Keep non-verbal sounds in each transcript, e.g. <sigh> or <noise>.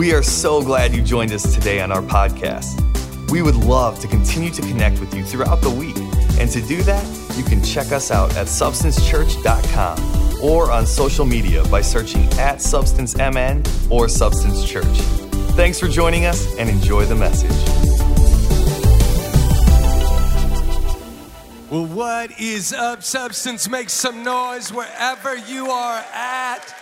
We are so glad you joined us today on our podcast. We would love to continue to connect with you throughout the week. And to do that, you can check us out at substancechurch.com or on social media by searching at SubstanceMN or Substance Church. Thanks for joining us and enjoy the message. Well, what is up, Substance? Make some noise wherever you are at.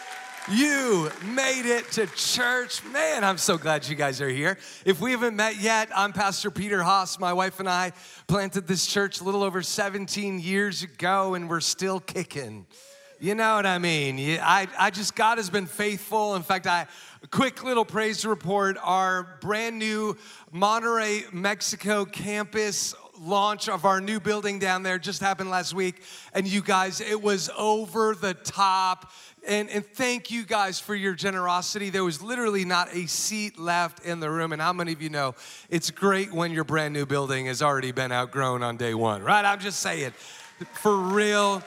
You made it to church. Man, I'm so glad you guys are here. If we haven't met yet, I'm Pastor Peter Haas. My wife and I planted this church a little over 17 years ago, and we're still kicking. You know what I mean? I, I just, God has been faithful. In fact, I, quick little praise report our brand new Monterrey, Mexico campus launch of our new building down there just happened last week. And you guys, it was over the top. And, and thank you guys for your generosity. There was literally not a seat left in the room. And how many of you know it's great when your brand new building has already been outgrown on day one, right? I'm just saying, for real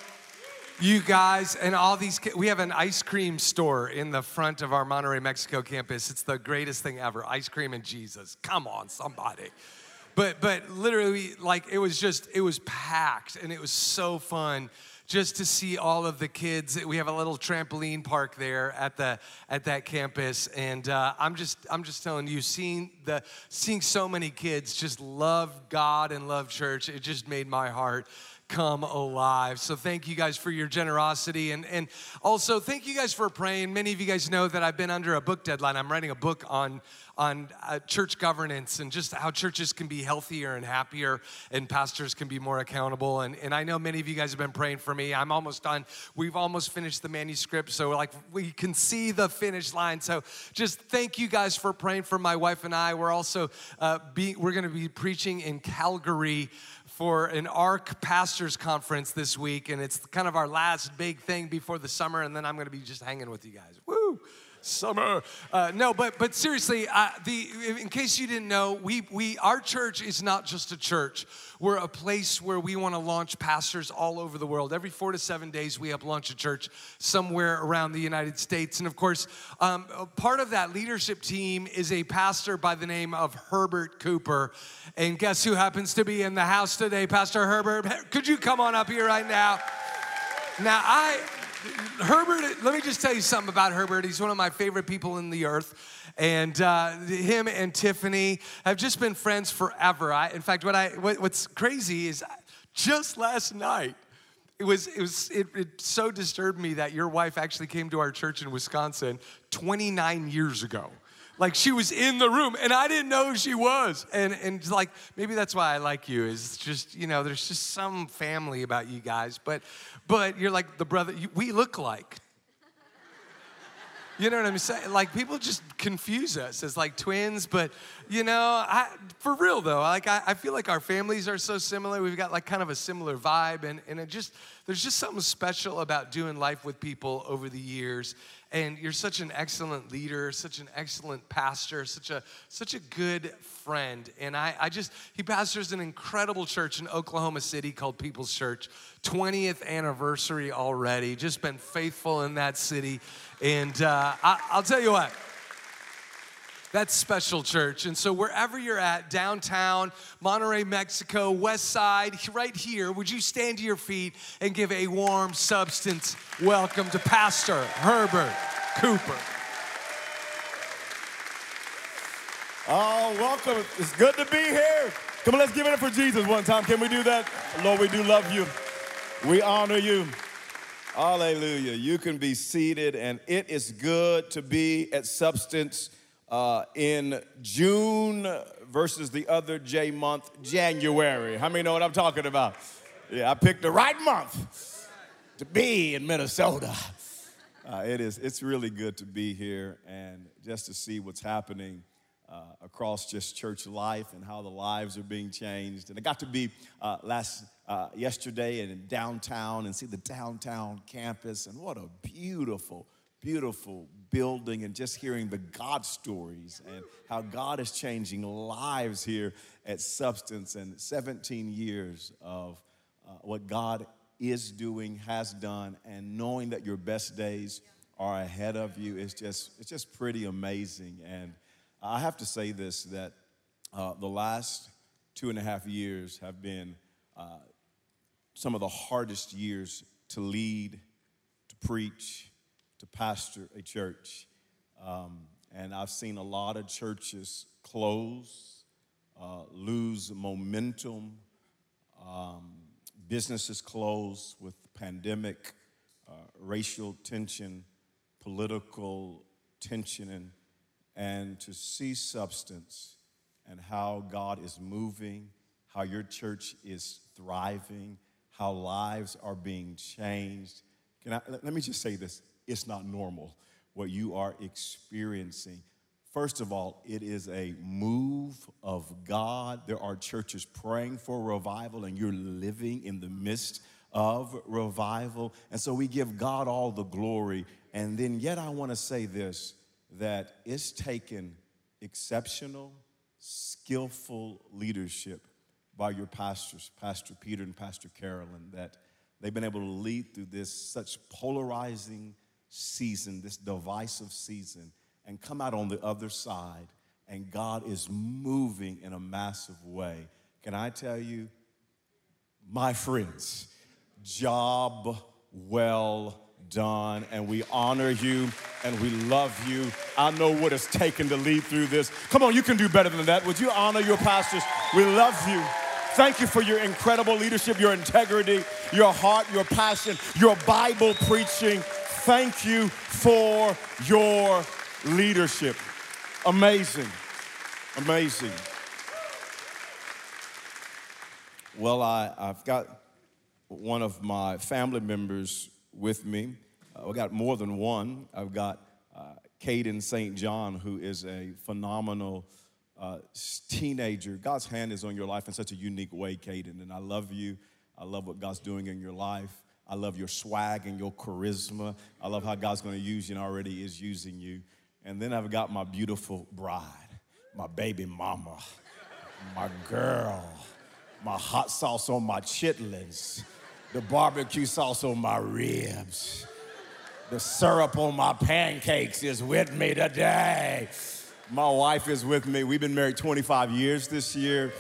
you guys and all these we have an ice cream store in the front of our monterrey mexico campus it's the greatest thing ever ice cream and jesus come on somebody but but literally like it was just it was packed and it was so fun just to see all of the kids. We have a little trampoline park there at the at that campus. And uh, i'm just i'm just telling you seeing the seeing so many kids just love god and love church it just made my heart come alive. So thank you guys for your generosity. And, and also thank you guys for praying. Many of you guys know that I've been under a book deadline. I'm writing a book on, on uh, church governance and just how churches can be healthier and happier and pastors can be more accountable. And, and I know many of you guys have been praying for me. I'm almost done. We've almost finished the manuscript. So like we can see the finish line. So just thank you guys for praying for my wife and I. We're also, uh, be, we're going to be preaching in Calgary for an ARC Pastors Conference this week, and it's kind of our last big thing before the summer, and then I'm gonna be just hanging with you guys. Woo! Summer. Uh, no, but but seriously, uh, the in case you didn't know, we we our church is not just a church. We're a place where we want to launch pastors all over the world. Every four to seven days, we have launch a church somewhere around the United States. And of course, um, part of that leadership team is a pastor by the name of Herbert Cooper. And guess who happens to be in the house today, Pastor Herbert? Could you come on up here right now? Now, I, Herbert, let me just tell you something about Herbert. He's one of my favorite people in the earth. And uh, him and Tiffany have just been friends forever. I, in fact, what I, what, what's crazy is just last night, it was, it was, it, it so disturbed me that your wife actually came to our church in Wisconsin 29 years ago like she was in the room and I didn't know who she was. And, and like, maybe that's why I like you is just, you know, there's just some family about you guys. But, but you're like the brother, you, we look like. You know what I'm saying? Like people just confuse us as like twins, but you know, I, for real though, like I, I, feel like our families are so similar. We've got like kind of a similar vibe, and, and it just there's just something special about doing life with people over the years. And you're such an excellent leader, such an excellent pastor, such a such a good friend. And I, I just he pastors an incredible church in Oklahoma City called People's Church. 20th anniversary already. Just been faithful in that city. And uh, I, I'll tell you what. That's special church. And so, wherever you're at, downtown, Monterrey, Mexico, West Side, right here, would you stand to your feet and give a warm substance welcome to Pastor Herbert Cooper? Oh, welcome. It's good to be here. Come on, let's give it up for Jesus one time. Can we do that? Lord, we do love you. We honor you. Hallelujah. You can be seated, and it is good to be at Substance uh, in June versus the other J month, January. How many know what I'm talking about? Yeah, I picked the right month to be in Minnesota. Uh, it is, it's really good to be here and just to see what's happening uh, across just church life and how the lives are being changed. And I got to be uh, last uh, yesterday in downtown and see the downtown campus, and what a beautiful, beautiful building and just hearing the God stories and how God is changing lives here at Substance and 17 years of uh, what God is doing, has done, and knowing that your best days are ahead of you is just, it's just pretty amazing. And I have to say this that uh, the last two and a half years have been uh, some of the hardest years to lead, to preach, to pastor a church. Um, and I've seen a lot of churches close, uh, lose momentum, um, businesses close with pandemic, uh, racial tension, political tension, and, and to see substance and how God is moving, how your church is thriving, how lives are being changed. Can I, let me just say this it's not normal what you are experiencing. First of all, it is a move of God. There are churches praying for revival, and you're living in the midst of revival. And so we give God all the glory. And then, yet, I want to say this that it's taken exceptional, skillful leadership by your pastors, Pastor Peter and Pastor Carolyn, that they've been able to lead through this such polarizing season, this divisive season, and come out on the other side. And God is moving in a massive way. Can I tell you, my friends, job well done. And we honor you and we love you. I know what it's taken to lead through this. Come on, you can do better than that. Would you honor your pastors? We love you. Thank you for your incredible leadership, your integrity, your heart, your passion, your Bible preaching. Thank you for your leadership. Amazing. Amazing. Well, I, I've got one of my family members with me. Uh, I got more than one. I've got uh, Caden St. John, who is a phenomenal uh, teenager. God's hand is on your life in such a unique way, Caden, and I love you. I love what God's doing in your life. I love your swag and your charisma. I love how God's going to use you and already is using you. And then I've got my beautiful bride, my baby mama, my girl, my hot sauce on my chitlins, the barbecue sauce on my ribs, the syrup on my pancakes is with me today. My wife is with me. We've been married 25 years this year.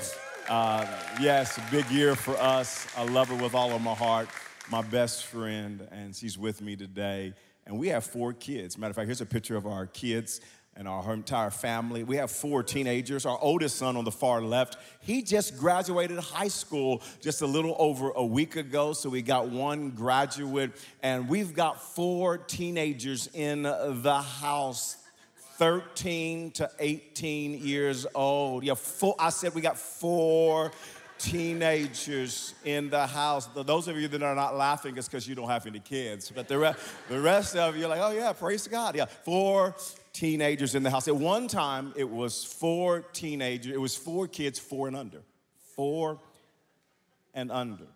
Uh, yes, big year for us. I love her with all of my heart my best friend, and she's with me today. And we have four kids. Matter of fact, here's a picture of our kids and our entire family. We have four teenagers. Our oldest son on the far left, he just graduated high school just a little over a week ago. So we got one graduate, and we've got four teenagers in the house. 13 to 18 years old. Yeah, four, I said we got four teenagers in the house. Those of you that are not laughing is because you don't have any kids. But the, re- the rest of you are like, oh, yeah, praise God. Yeah, four teenagers in the house. At one time, it was four teenagers, it was four kids, four and under. Four and under.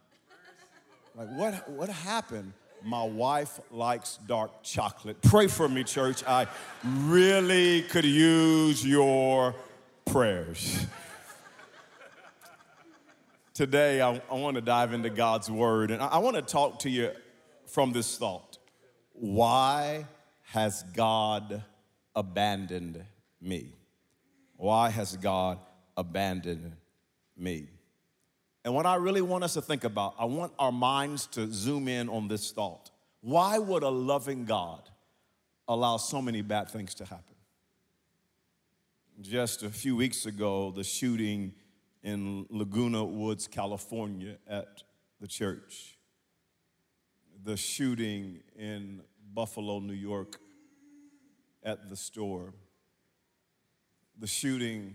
Like, what, what happened? My wife likes dark chocolate. Pray for me, church. I really could use your prayers today I, I want to dive into God's word and I, I want to talk to you from this thought Why has God abandoned me? Why has God abandoned me? And what I really want us to think about, I want our minds to zoom in on this thought. Why would a loving God allow so many bad things to happen? Just a few weeks ago, the shooting in Laguna Woods, California, at the church. The shooting in Buffalo, New York, at the store. The shooting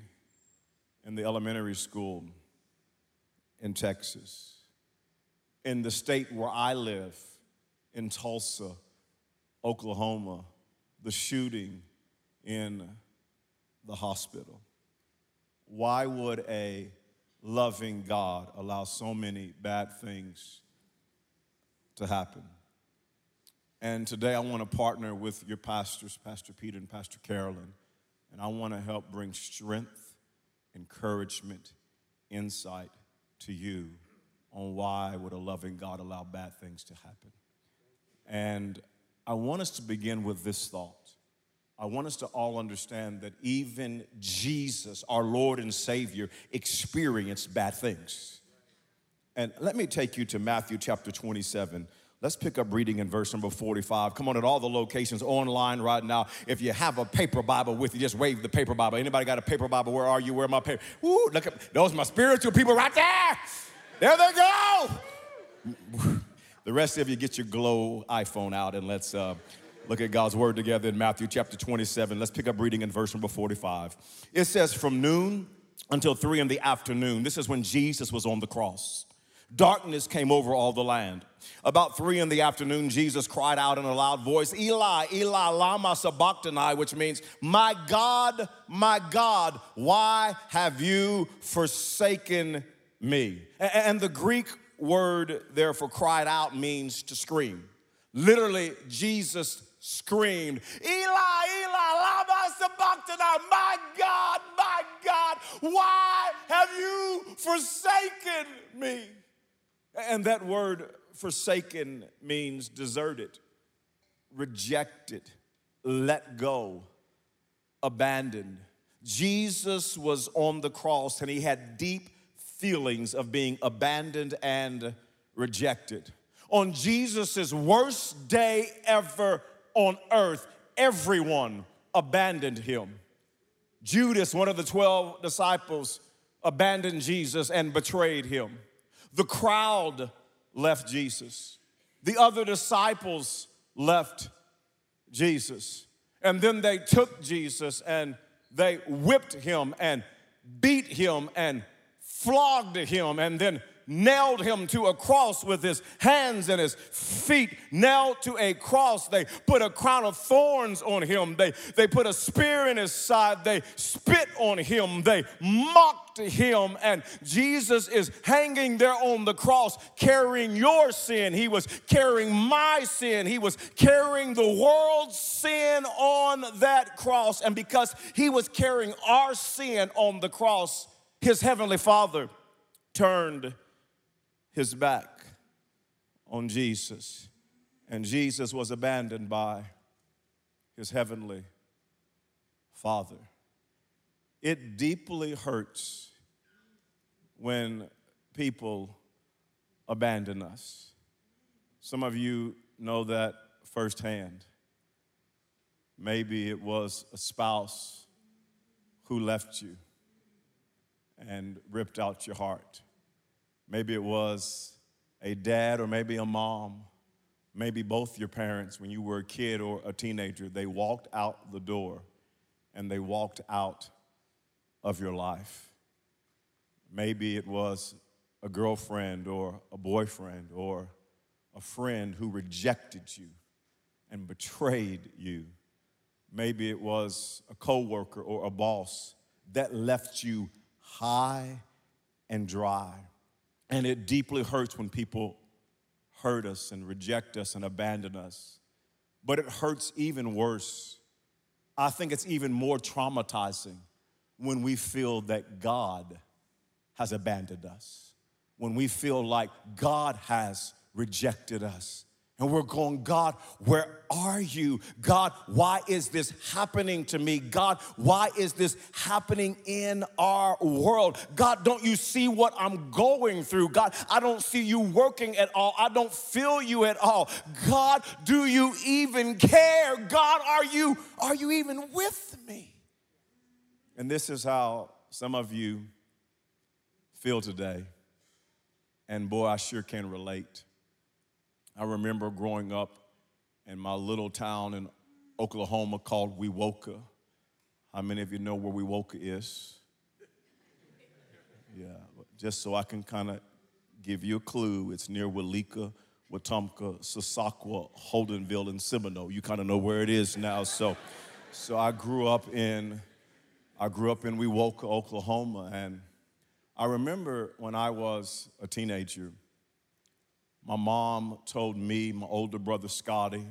in the elementary school in Texas. In the state where I live, in Tulsa, Oklahoma, the shooting in the hospital. Why would a loving God allow so many bad things to happen. And today I want to partner with your pastors, Pastor Peter and Pastor Carolyn, and I want to help bring strength, encouragement, insight to you on why would a loving God allow bad things to happen. And I want us to begin with this thought. I want us to all understand that even Jesus, our Lord and Savior, experienced bad things. And let me take you to Matthew chapter 27. Let's pick up reading in verse number 45. Come on, at all the locations online right now. If you have a paper Bible with you, just wave the paper Bible. Anybody got a paper Bible? Where are you? Where my paper? Woo, look at those my spiritual people right there. There they go. <laughs> The rest of you get your glow iPhone out and let's uh, look at God's word together in Matthew chapter 27. Let's pick up reading in verse number 45. It says, From noon until three in the afternoon, this is when Jesus was on the cross. Darkness came over all the land. About three in the afternoon, Jesus cried out in a loud voice, Eli, Eli, Lama Sabachthani, which means, My God, my God, why have you forsaken me? And the Greek word there for cried out means to scream. Literally, Jesus screamed, Eli, Eli, Lama Sabachthani, my God, my God, why have you forsaken me? And that word forsaken means deserted, rejected, let go, abandoned. Jesus was on the cross and he had deep feelings of being abandoned and rejected. On Jesus' worst day ever on earth, everyone abandoned him. Judas, one of the 12 disciples, abandoned Jesus and betrayed him. The crowd left Jesus. The other disciples left Jesus. And then they took Jesus and they whipped him and beat him and flogged him and then nailed him to a cross with his hands and his feet nailed to a cross. They put a crown of thorns on him. They, they put a spear in his side. They spit on him. They mocked him. And Jesus is hanging there on the cross carrying your sin. He was carrying my sin. He was carrying the world's sin on that cross. And because he was carrying our sin on the cross, his heavenly Father turned his back on Jesus, and Jesus was abandoned by his heavenly Father. It deeply hurts when people abandon us. Some of you know that firsthand. Maybe it was a spouse who left you and ripped out your heart. Maybe it was a dad or maybe a mom, maybe both your parents when you were a kid or a teenager. They walked out the door and they walked out of your life. Maybe it was a girlfriend or a boyfriend or a friend who rejected you and betrayed you. Maybe it was a coworker or a boss that left you high and dry. And it deeply hurts when people hurt us and reject us and abandon us. But it hurts even worse. I think it's even more traumatizing when we feel that God has abandoned us, when we feel like God has rejected us. And we're going, God, where are you? God, why is this happening to me? God, why is this happening in our world? God, don't you see what I'm going through? God, I don't see you working at all. I don't feel you at all. God, do you even care? God, are you are you even with me? And this is how some of you feel today. And boy, I sure can relate. I remember growing up in my little town in Oklahoma called Wewoka. How many of you know where Wewoka is? Yeah, just so I can kind of give you a clue, it's near Walika, Wetumka, Sasakwa, Holdenville, and Seminole. You kind of know where it is now. So, so I grew up in, I grew up in Wewoka, Oklahoma, and I remember when I was a teenager, my mom told me, my older brother Scotty,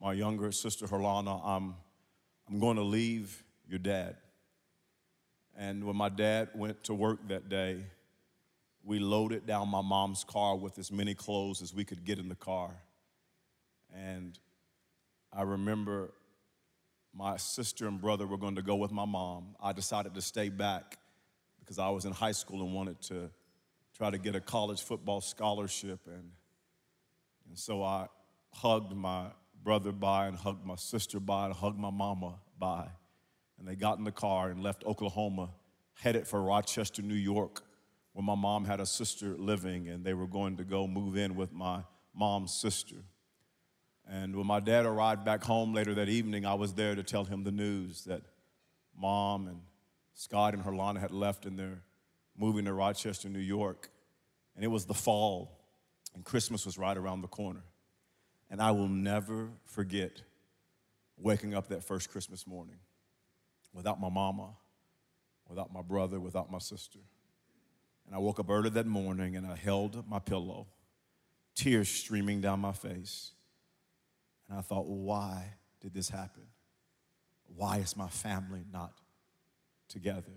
my younger sister Herlana, I'm, I'm going to leave your dad. And when my dad went to work that day, we loaded down my mom's car with as many clothes as we could get in the car. And I remember my sister and brother were going to go with my mom. I decided to stay back because I was in high school and wanted to try to get a college football scholarship. And, and so I hugged my brother by and hugged my sister by and hugged my mama by. And they got in the car and left Oklahoma, headed for Rochester, New York, where my mom had a sister living, and they were going to go move in with my mom's sister. And when my dad arrived back home later that evening, I was there to tell him the news that mom and Scott and Herlana had left and they're moving to Rochester, New York. And it was the fall, and Christmas was right around the corner. And I will never forget waking up that first Christmas morning without my mama, without my brother, without my sister. And I woke up early that morning and I held my pillow, tears streaming down my face. And I thought, why did this happen? Why is my family not together?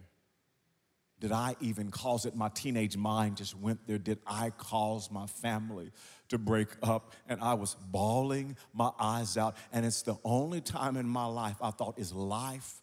Did I even cause it? My teenage mind just went there. Did I cause my family to break up? And I was bawling my eyes out. And it's the only time in my life I thought, is life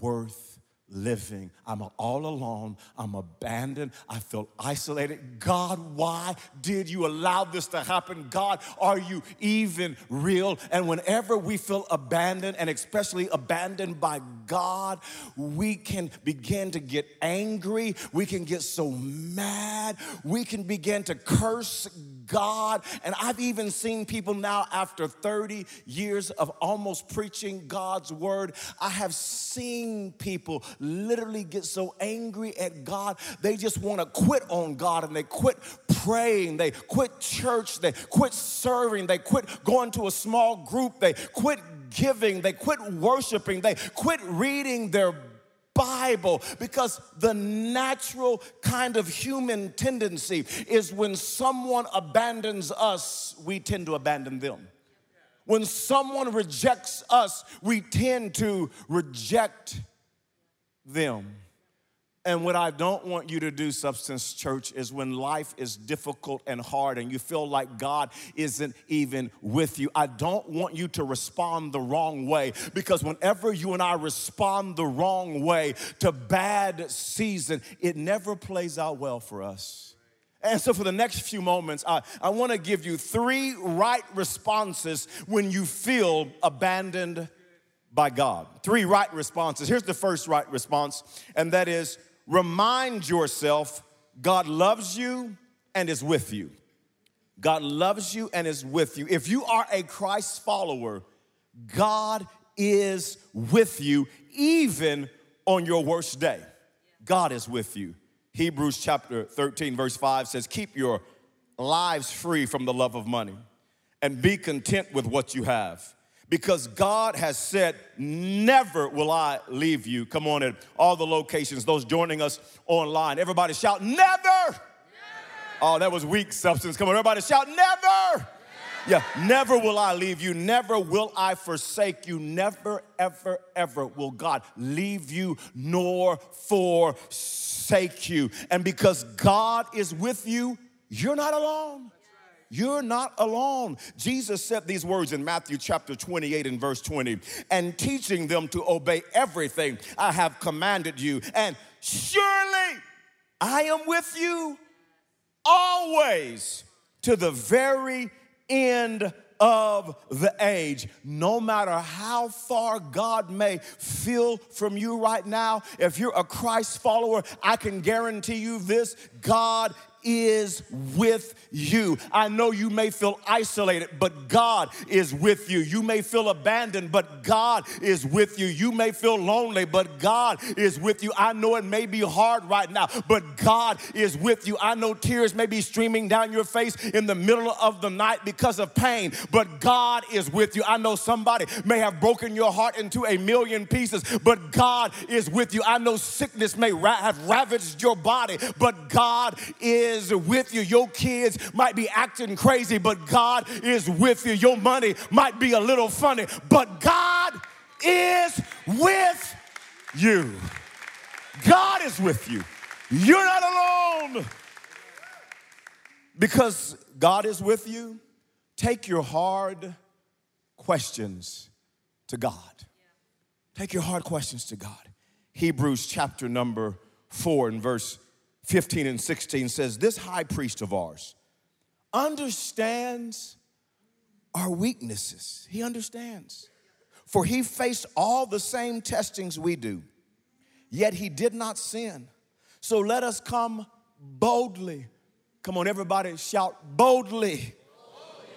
worth living. I'm all alone. I'm abandoned. I feel isolated. God, why did you allow this to happen? God, are you even real? And whenever we feel abandoned, and especially abandoned by God, we can begin to get angry. We can get so mad. We can begin to curse God. And I've even seen people now, after 30 years of almost preaching God's word, I have seen people literally get so angry at God, they just want to quit on God and they quit praying, they quit church, they quit serving, they quit going to a small group, they quit giving, they quit worshiping, they quit reading their Bible because the natural kind of human tendency is when someone abandons us, we tend to abandon them. When someone rejects us, we tend to reject them. And what I don't want you to do, Substance Church, is when life is difficult and hard and you feel like God isn't even with you, I don't want you to respond the wrong way because whenever you and I respond the wrong way to bad season, it never plays out well for us. And so, for the next few moments, I, I want to give you three right responses when you feel abandoned by God. Three right responses. Here's the first right response, and that is remind yourself God loves you and is with you. God loves you and is with you. If you are a Christ follower, God is with you even on your worst day. God is with you. Hebrews chapter 13, verse 5 says, Keep your lives free from the love of money and be content with what you have because God has said, Never will I leave you. Come on in all the locations, those joining us online. Everybody shout, Never! never. Oh, that was weak substance. Come on, everybody shout, Never! never. Yeah, never will I leave you. Never will I forsake you. Never, ever, ever will God leave you nor forsake you. And because God is with you, you're not alone. You're not alone. Jesus said these words in Matthew chapter 28 and verse 20, and teaching them to obey everything I have commanded you. And surely I am with you always to the very end of the age. No matter how far God may feel from you right now, if you're a Christ follower, I can guarantee you this God is with you. I know you may feel isolated, but God is with you. You may feel abandoned, but God is with you. You may feel lonely, but God is with you. I know it may be hard right now, but God is with you. I know tears may be streaming down your face in the middle of the night because of pain, but God is with you. I know somebody may have broken your heart into a million pieces, but God is with you. I know sickness may ra- have ravaged your body, but God is is with you. Your kids might be acting crazy, but God is with you. Your money might be a little funny, but God is with you. God is with you. You're not alone. Because God is with you, take your hard questions to God. Take your hard questions to God. Hebrews chapter number 4 and verse 15 and 16 says, This high priest of ours understands our weaknesses. He understands. For he faced all the same testings we do, yet he did not sin. So let us come boldly. Come on, everybody, shout boldly.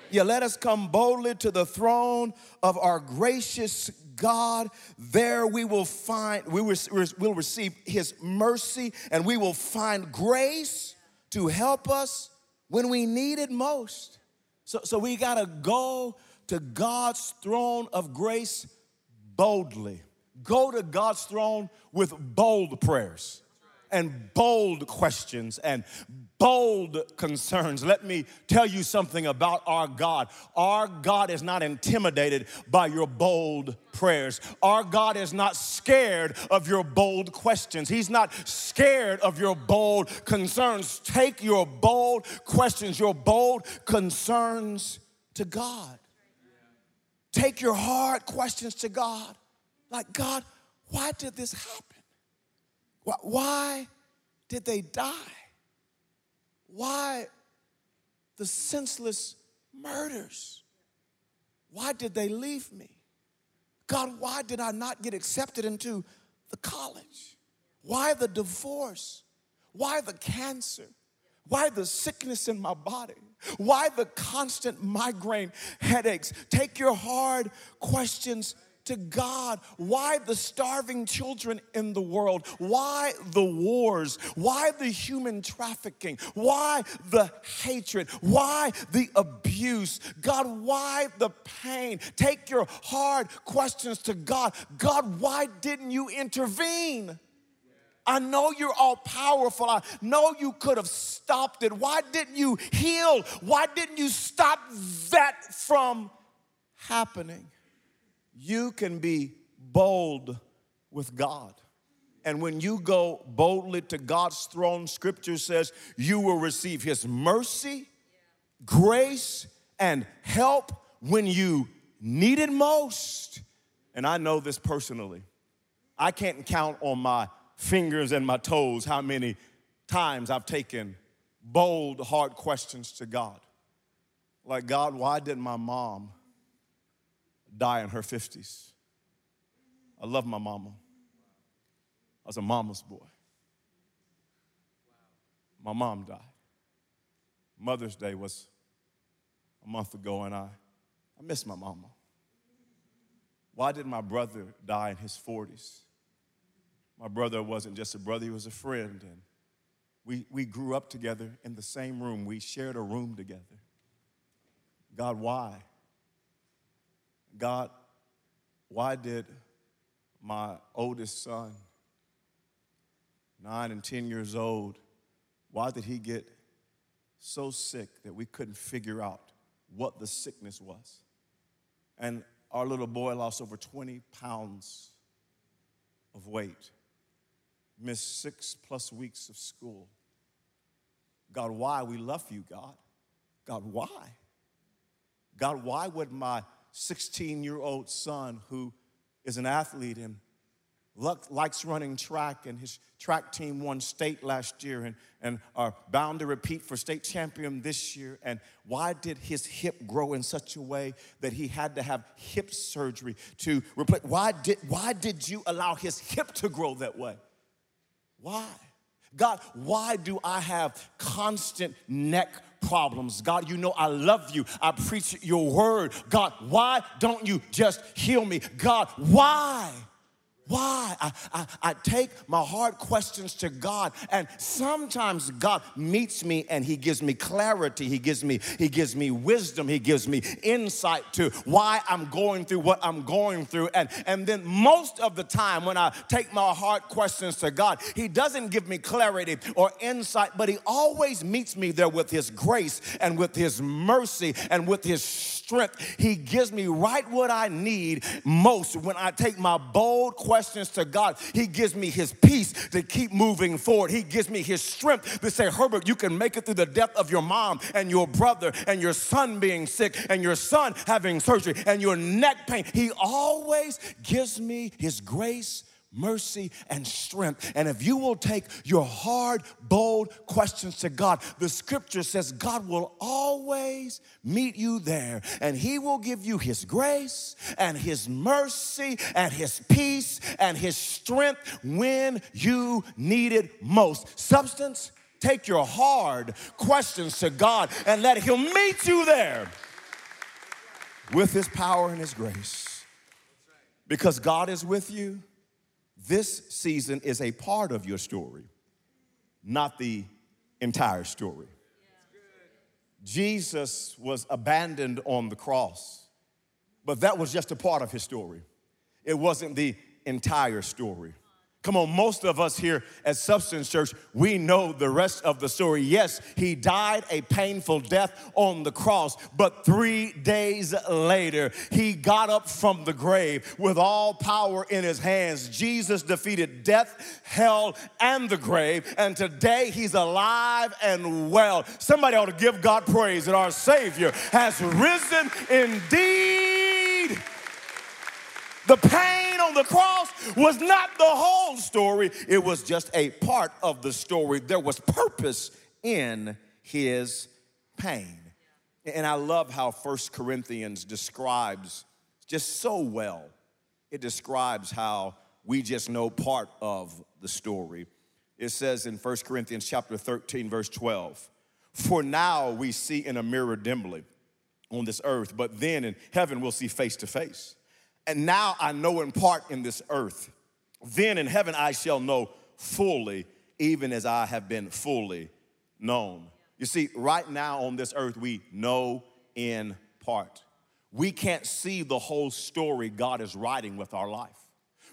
Yeah, let us come boldly to the throne of our gracious God. There we will find, we will receive His mercy and we will find grace to help us when we need it most. So, so we gotta go to God's throne of grace boldly. Go to God's throne with bold prayers and bold questions and bold concerns. Let me tell you something about our God. Our God is not intimidated by your bold prayers. Our God is not scared of your bold questions. He's not scared of your bold concerns. Take your bold questions, your bold concerns to God. Take your hard questions to God. Like, God, why did this happen? Why did they die? Why the senseless murders? Why did they leave me? God, why did I not get accepted into the college? Why the divorce? Why the cancer? Why the sickness in my body? Why the constant migraine headaches? Take your hard questions to God. Why the starving children in the world? Why the wars? Why the human trafficking? Why the hatred? Why the abuse? God, why the pain? Take your hard questions to God. God, why didn't you intervene? I know you're all powerful. I know you could have stopped it. Why didn't you heal? Why didn't you stop that from happening? You can be bold with God. And when you go boldly to God's throne, scripture says you will receive His mercy, grace, and help when you need it most. And I know this personally. I can't count on my fingers and my toes how many times I've taken bold, hard questions to God. Like, God, why did my mom die in her 50s. I love my mama. I was a mama's boy. My mom died. Mother's Day was a month ago, and I, I miss my mama. Why did my brother die in his 40s? My brother wasn't just a brother, he was a friend. And we, we grew up together in the same room. We shared a room together. God, why? God, why did my oldest son, nine and 10 years old, why did he get so sick that we couldn't figure out what the sickness was? And our little boy lost over 20 pounds of weight, missed six plus weeks of school. God, why? We love you, God. God, why? God, why would my 16 year old son who is an athlete and likes running track, and his track team won state last year and, and are bound to repeat for state champion this year. And why did his hip grow in such a way that he had to have hip surgery to replace? Why did, why did you allow his hip to grow that way? Why? God, why do I have constant neck problems. God, you know I love you. I preach your word. God, why don't you just heal me? God, why? Why? I, I, I, take my hard questions to God, and sometimes God meets me and He gives me clarity. He gives me, He gives me wisdom. He gives me insight to why I'm going through what I'm going through. And, and then most of the time when I take my hard questions to God, He doesn't give me clarity or insight, but He always meets me there with His grace and with His mercy and with His strength. He gives me right what I need most when I take my bold questions questions to God, He gives me His peace to keep moving forward. He gives me His strength to say, Herbert, you can make it through the death of your mom and your brother and your son being sick and your son having surgery and your neck pain. He always gives me His grace mercy, and strength. And if you will take your hard, bold questions to God, the scripture says God will always meet you there and He will give you His grace and His mercy and His peace and His strength when you need it most. Substance, take your hard questions to God and let Him meet you there with His power and His grace. Because God is with you this season is a part of your story, not the entire story. Jesus was abandoned on the cross, but that was just a part of his story. It wasn't the entire story. Come on, most of us here at Substance Church, we know the rest of the story. Yes, he died a painful death on the cross, but three days later, he got up from the grave with all power in his hands. Jesus defeated death, hell, and the grave, and today he's alive and well. Somebody ought to give God praise that our Savior has risen indeed. The pain on the cross was not the whole story, it was just a part of the story. There was purpose in his pain. And I love how First Corinthians describes just so well. It describes how we just know part of the story. It says in First Corinthians chapter 13 verse 12, "For now we see in a mirror dimly on this earth, but then in heaven we'll see face to face." And now I know in part in this earth. Then in heaven I shall know fully, even as I have been fully known. You see, right now on this earth, we know in part. We can't see the whole story God is writing with our life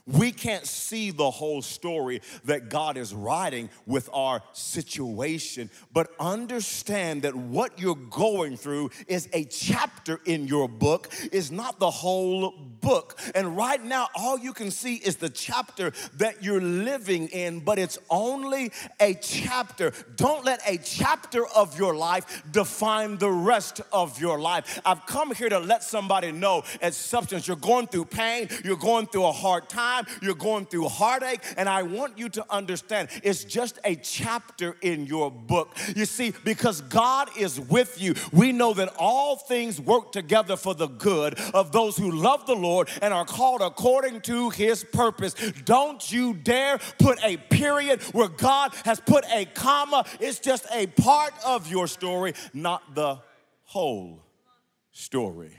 we can't see the whole story that God is writing with our situation, but understand that what you're going through is a chapter in your book, is not the whole book. And right now, all you can see is the chapter that you're living in, but it's only a chapter. Don't let a chapter of your life define the rest of your life. I've come here to let somebody know at Substance, you're going through pain, you're going through a hard time time, you're going through heartache, and I want you to understand it's just a chapter in your book. You see, because God is with you, we know that all things work together for the good of those who love the Lord and are called according to his purpose. Don't you dare put a period where God has put a comma. It's just a part of your story, not the whole story.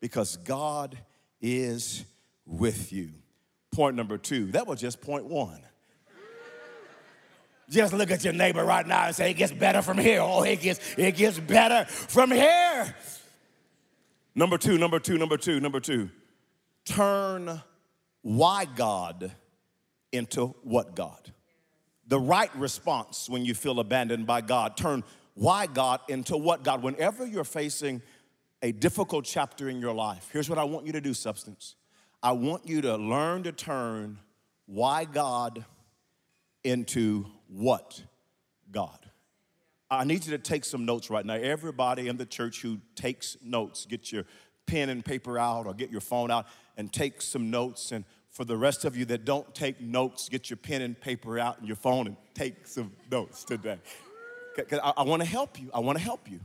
Because God is with you point number two. That was just point one. Just look at your neighbor right now and say, it gets better from here. Oh, it gets, it gets better from here. Number two, number two, number two, number two. Turn why God into what God. The right response when you feel abandoned by God, turn why God into what God. Whenever you're facing a difficult chapter in your life, here's what I want you to do, substance. I want you to learn to turn why God into what God. I need you to take some notes right now. Everybody in the church who takes notes, get your pen and paper out or get your phone out and take some notes. And for the rest of you that don't take notes, get your pen and paper out and your phone and take some notes today. Because I, I want to help you. I want to help you.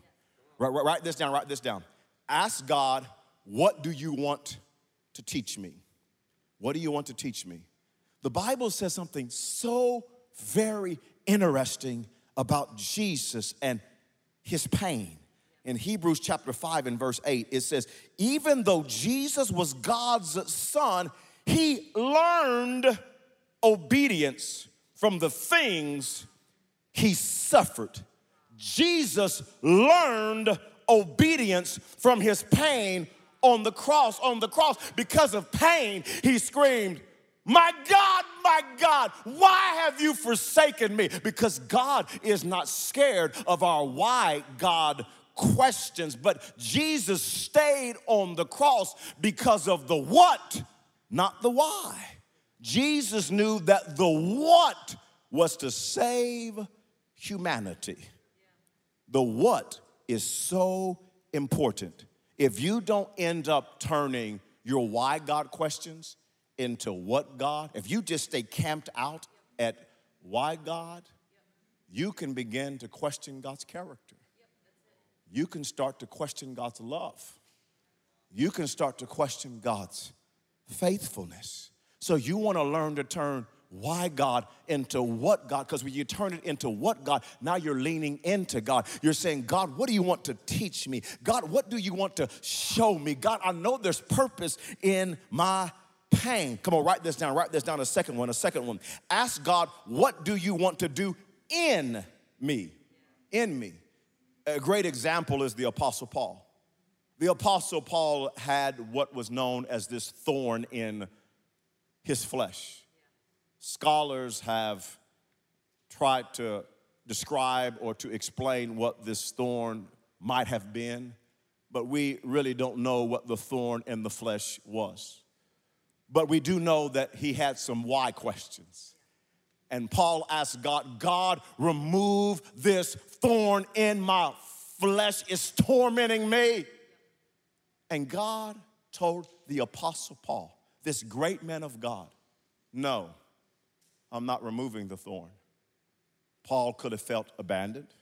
Write this down, write this down. Ask God, what do you want to teach me? What do you want to teach me? The Bible says something so very interesting about Jesus and his pain. In Hebrews chapter 5 and verse 8, it says, Even though Jesus was God's son, he learned obedience from the things he suffered. Jesus learned obedience from his pain on the cross, on the cross, because of pain, he screamed, My God, my God, why have you forsaken me? Because God is not scared of our why God questions, but Jesus stayed on the cross because of the what, not the why. Jesus knew that the what was to save humanity. The what is so important. If you don't end up turning your why God questions into what God, if you just stay camped out at why God, you can begin to question God's character. You can start to question God's love. You can start to question God's faithfulness. So you want to learn to turn why God into what God, because when you turn it into what God, now you're leaning into God. You're saying, God, what do you want to teach me? God, what do you want to show me? God, I know there's purpose in my pain. Come on, write this down. Write this down. A second one. A second one. Ask God, what do you want to do in me? In me. A great example is the Apostle Paul. The Apostle Paul had what was known as this thorn in his flesh. Scholars have tried to describe or to explain what this thorn might have been, but we really don't know what the thorn in the flesh was. But we do know that he had some why questions. And Paul asked God, God, remove this thorn in my flesh, it's tormenting me. And God told the Apostle Paul, this great man of God, no, I'm not removing the thorn. Paul could have felt abandoned,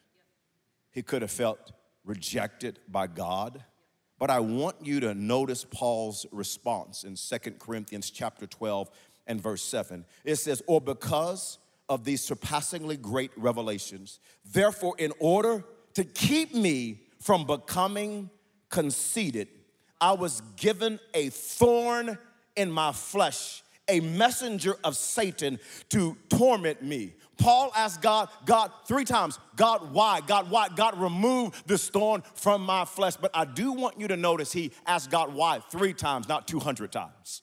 he could have felt rejected by God. But I want you to notice Paul's response in Second Corinthians chapter 12 and verse 7. It says, Or because of these surpassingly great revelations, therefore, in order to keep me from becoming conceited, I was given a thorn in my flesh, a messenger of Satan to torment me. Paul asked God, God, three times, God, why? God, why? God, remove this thorn from my flesh. But I do want you to notice he asked God why three times, not 200 times.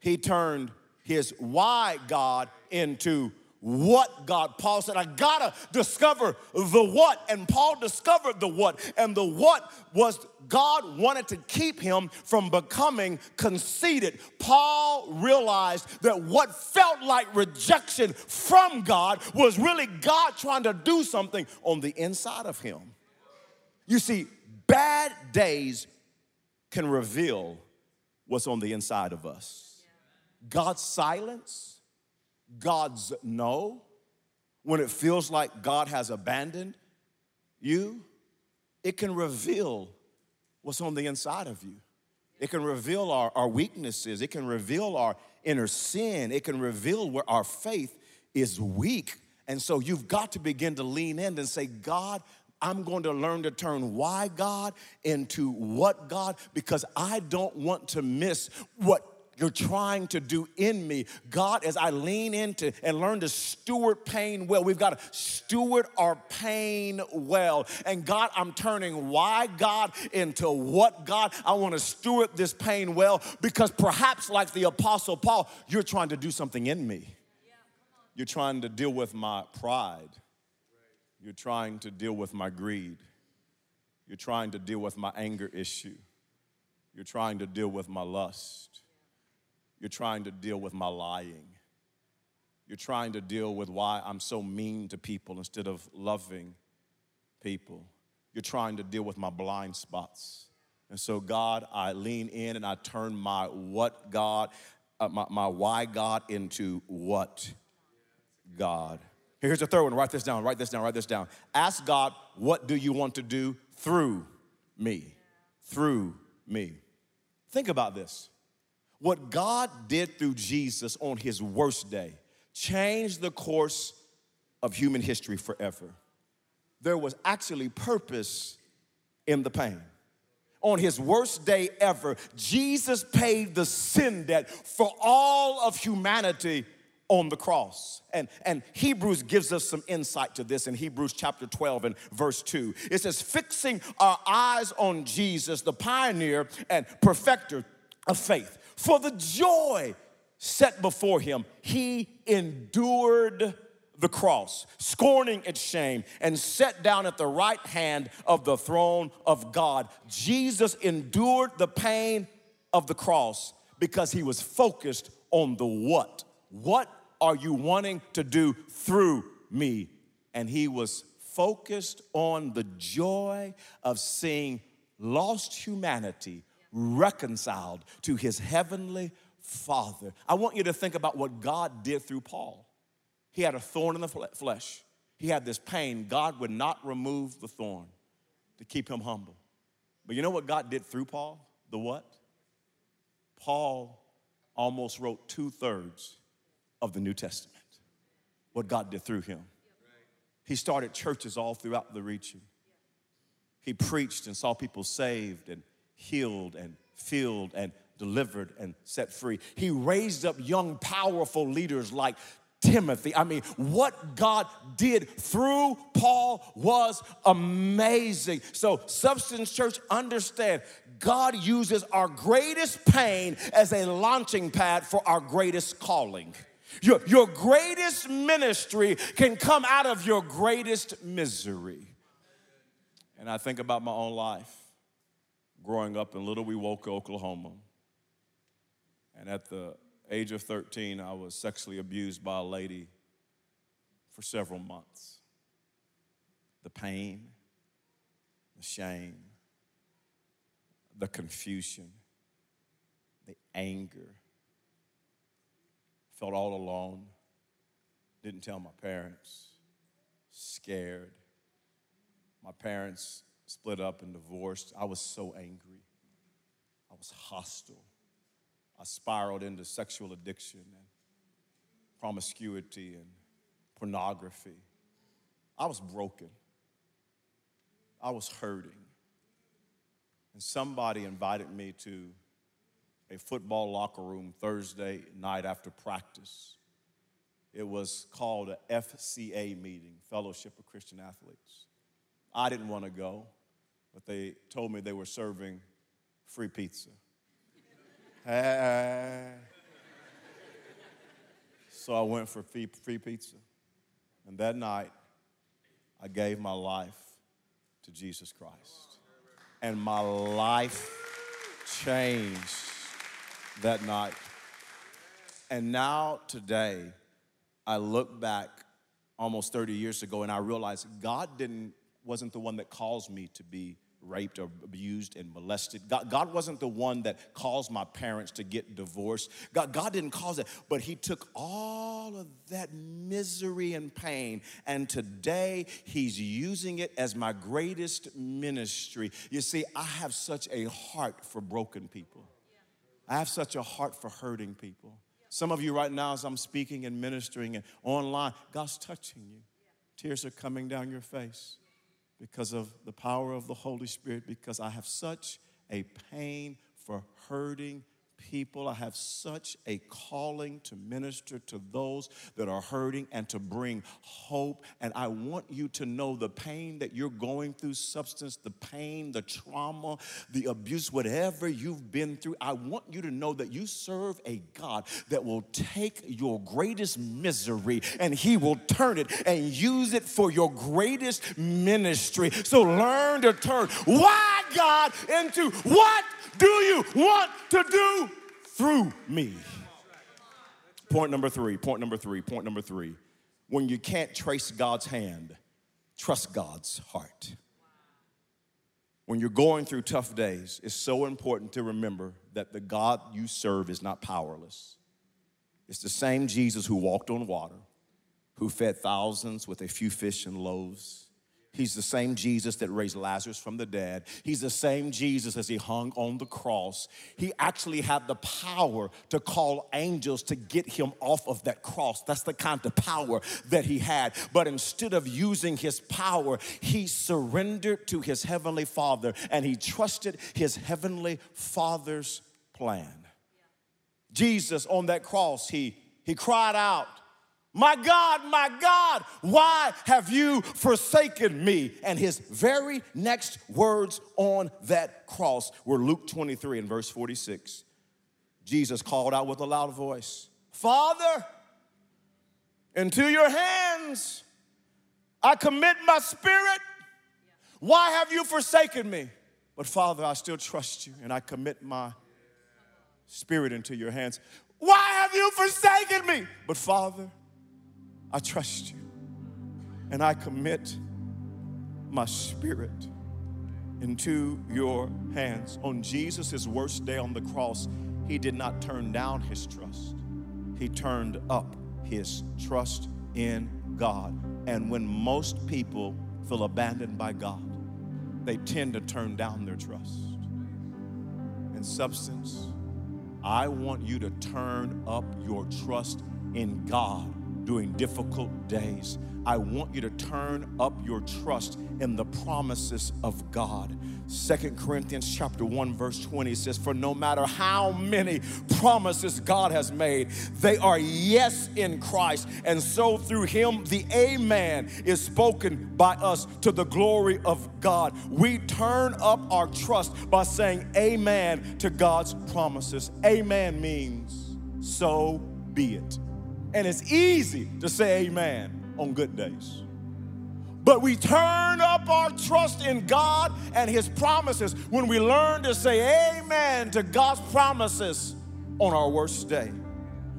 He turned his why God into what God. Paul said, I gotta discover the what. And Paul discovered the what. And the what was God wanted to keep him from becoming conceited. Paul realized that what felt like rejection from God was really God trying to do something on the inside of him. You see, bad days can reveal what's on the inside of us. God's silence God's no, when it feels like God has abandoned you, it can reveal what's on the inside of you. It can reveal our, our weaknesses. It can reveal our inner sin. It can reveal where our faith is weak. And so you've got to begin to lean in and say, God, I'm going to learn to turn why God into what God because I don't want to miss what you're trying to do in me. God, as I lean into and learn to steward pain well, we've got to steward our pain well. And God, I'm turning why God into what God. I want to steward this pain well because perhaps, like the Apostle Paul, you're trying to do something in me. You're trying to deal with my pride. You're trying to deal with my greed. You're trying to deal with my anger issue. You're trying to deal with my lust. You're trying to deal with my lying. You're trying to deal with why I'm so mean to people instead of loving people. You're trying to deal with my blind spots. And so, God, I lean in and I turn my what God, uh, my, my why God into what God. Here's the third one. Write this down. Write this down. Write this down. Ask God, what do you want to do through me? Through me. Think about this. What God did through Jesus on his worst day changed the course of human history forever. There was actually purpose in the pain. On his worst day ever, Jesus paid the sin debt for all of humanity on the cross. And, and Hebrews gives us some insight to this in Hebrews chapter 12 and verse 2. It says, fixing our eyes on Jesus, the pioneer and perfecter of faith for the joy set before him, he endured the cross, scorning its shame, and sat down at the right hand of the throne of God. Jesus endured the pain of the cross because he was focused on the what. What are you wanting to do through me? And he was focused on the joy of seeing lost humanity reconciled to his heavenly Father. I want you to think about what God did through Paul. He had a thorn in the flesh, he had this pain. God would not remove the thorn to keep him humble. But you know what God did through Paul? The what? Paul almost wrote two thirds of the New Testament. What God did through him. He started churches all throughout the region. He preached and saw people saved and healed and filled and delivered and set free. He raised up young, powerful leaders like Timothy. I mean, what God did through Paul was amazing. So, Substance Church, understand God uses our greatest pain as a launching pad for our greatest calling. Your, your greatest ministry can come out of your greatest misery. And I think about my own life growing up in Little Wewoka, Oklahoma. And at the age of 13, I was sexually abused by a lady for several months. The pain, the shame, the confusion, the anger. Felt all alone. Didn't tell my parents. Scared. My parents split up and divorced. I was so angry. I was hostile. I spiraled into sexual addiction and promiscuity and pornography. I was broken. I was hurting. And somebody invited me to a football locker room Thursday night after practice. It was called a FCA meeting, Fellowship of Christian Athletes. I didn't want to go, but they told me they were serving free pizza. <laughs> so I went for free, free pizza. And that night, I gave my life to Jesus Christ. And my life changed that night. And now, today, I look back almost 30 years ago and I realize God didn't, wasn't the one that caused me to be raped or abused and molested. God, God, wasn't the one that caused my parents to get divorced. God, God didn't cause it, but He took all of that misery and pain, and today He's using it as my greatest ministry. You see, I have such a heart for broken people, I have such a heart for hurting people. Some of you right now, as I'm speaking and ministering and online, God's touching you. Tears are coming down your face because of the power of the Holy Spirit, because I have such a pain for hurting people. I have such a calling to minister to those that are hurting and to bring hope. And I want you to know the pain that you're going through, substance, the pain, the trauma, the abuse, whatever you've been through. I want you to know that you serve a God that will take your greatest misery and He will turn it and use it for your greatest ministry. So learn to turn why God into what do you want to do through me? Point number three, point number three, point number three. When you can't trace God's hand, trust God's heart. When you're going through tough days, it's so important to remember that the God you serve is not powerless. It's the same Jesus who walked on water, who fed thousands with a few fish and loaves He's the same Jesus that raised Lazarus from the dead. He's the same Jesus as he hung on the cross. He actually had the power to call angels to get him off of that cross. That's the kind of power that he had. But instead of using his power, he surrendered to his heavenly Father and he trusted his heavenly Father's plan. Jesus on that cross, he, he cried out, my God, my God, why have you forsaken me? And his very next words on that cross were Luke 23 and verse 46. Jesus called out with a loud voice, Father, into your hands I commit my spirit. Why have you forsaken me? But Father, I still trust you and I commit my spirit into your hands. Why have you forsaken me? But Father, I trust you and I commit my spirit into your hands. On Jesus' worst day on the cross, he did not turn down his trust, he turned up his trust in God. And when most people feel abandoned by God, they tend to turn down their trust. In substance, I want you to turn up your trust in God during difficult days. I want you to turn up your trust in the promises of God. Second Corinthians chapter 1 verse 20 says for no matter how many promises God has made they are yes in Christ and so through him the amen is spoken by us to the glory of God. We turn up our trust by saying amen to God's promises. Amen means so be it. And it's easy to say amen on good days. But we turn up our trust in God and His promises when we learn to say amen to God's promises on our worst day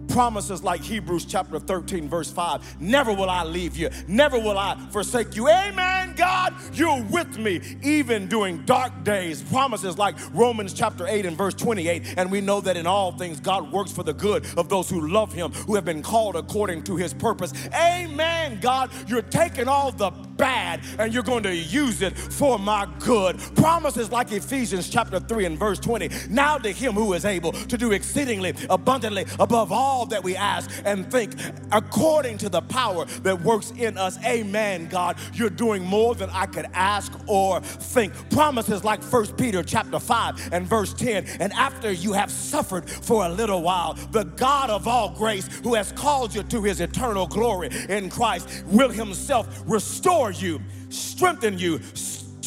promises like Hebrews chapter 13, verse 5. Never will I leave you, never will I forsake you. Amen, God, you're with me even during dark days. Promises like Romans chapter 8 and verse 28. And we know that in all things God works for the good of those who love Him, who have been called according to His purpose. Amen, God, you're taking all the bad and you're going to use it for my good. Promises like Ephesians chapter 3 and verse 20. Now to Him who is able to do exceedingly abundantly above all all that we ask and think according to the power that works in us. Amen, God. You're doing more than I could ask or think. Promises like First Peter chapter 5 and verse 10. And after you have suffered for a little while, the God of all grace, who has called you to his eternal glory in Christ, will himself restore you, strengthen you,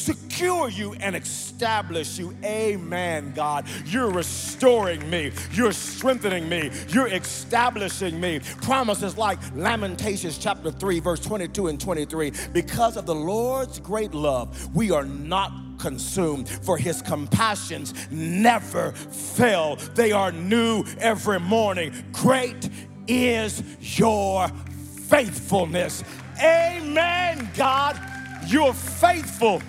secure you and establish you. Amen, God. You're restoring me. You're strengthening me. You're establishing me. Promises like Lamentations chapter 3, verse 22 and 23. Because of the Lord's great love, we are not consumed, for his compassions never fail. They are new every morning. Great is your faithfulness. Amen, God. You're faithful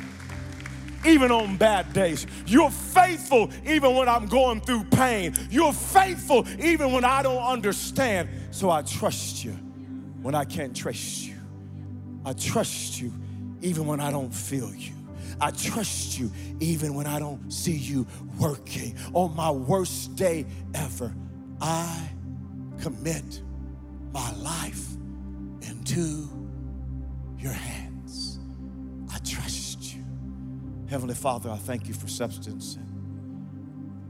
even on bad days. You're faithful even when I'm going through pain. You're faithful even when I don't understand. So I trust you when I can't trace you. I trust you even when I don't feel you. I trust you even when I don't see you working. On my worst day ever, I commit my life into your hands. Heavenly Father, I thank you for substance.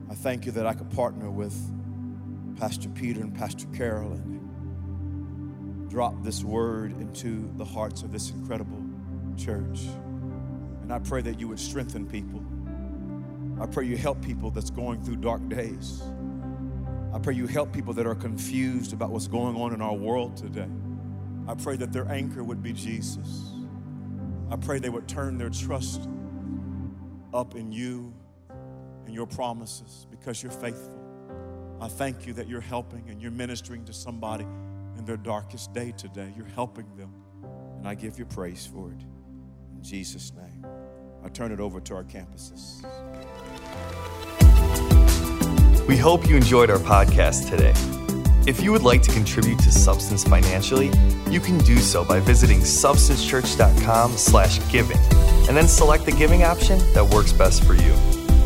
I thank you that I could partner with Pastor Peter and Pastor Carol and drop this word into the hearts of this incredible church. And I pray that you would strengthen people. I pray you help people that's going through dark days. I pray you help people that are confused about what's going on in our world today. I pray that their anchor would be Jesus. I pray they would turn their trust up in you and your promises because you're faithful. I thank you that you're helping and you're ministering to somebody in their darkest day today. You're helping them, and I give you praise for it. In Jesus' name, I turn it over to our campuses. We hope you enjoyed our podcast today. If you would like to contribute to Substance financially, you can do so by visiting substancechurch.com/giving and then select the giving option that works best for you.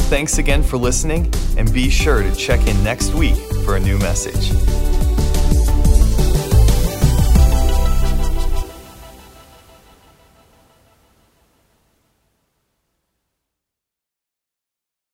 Thanks again for listening, and be sure to check in next week for a new message.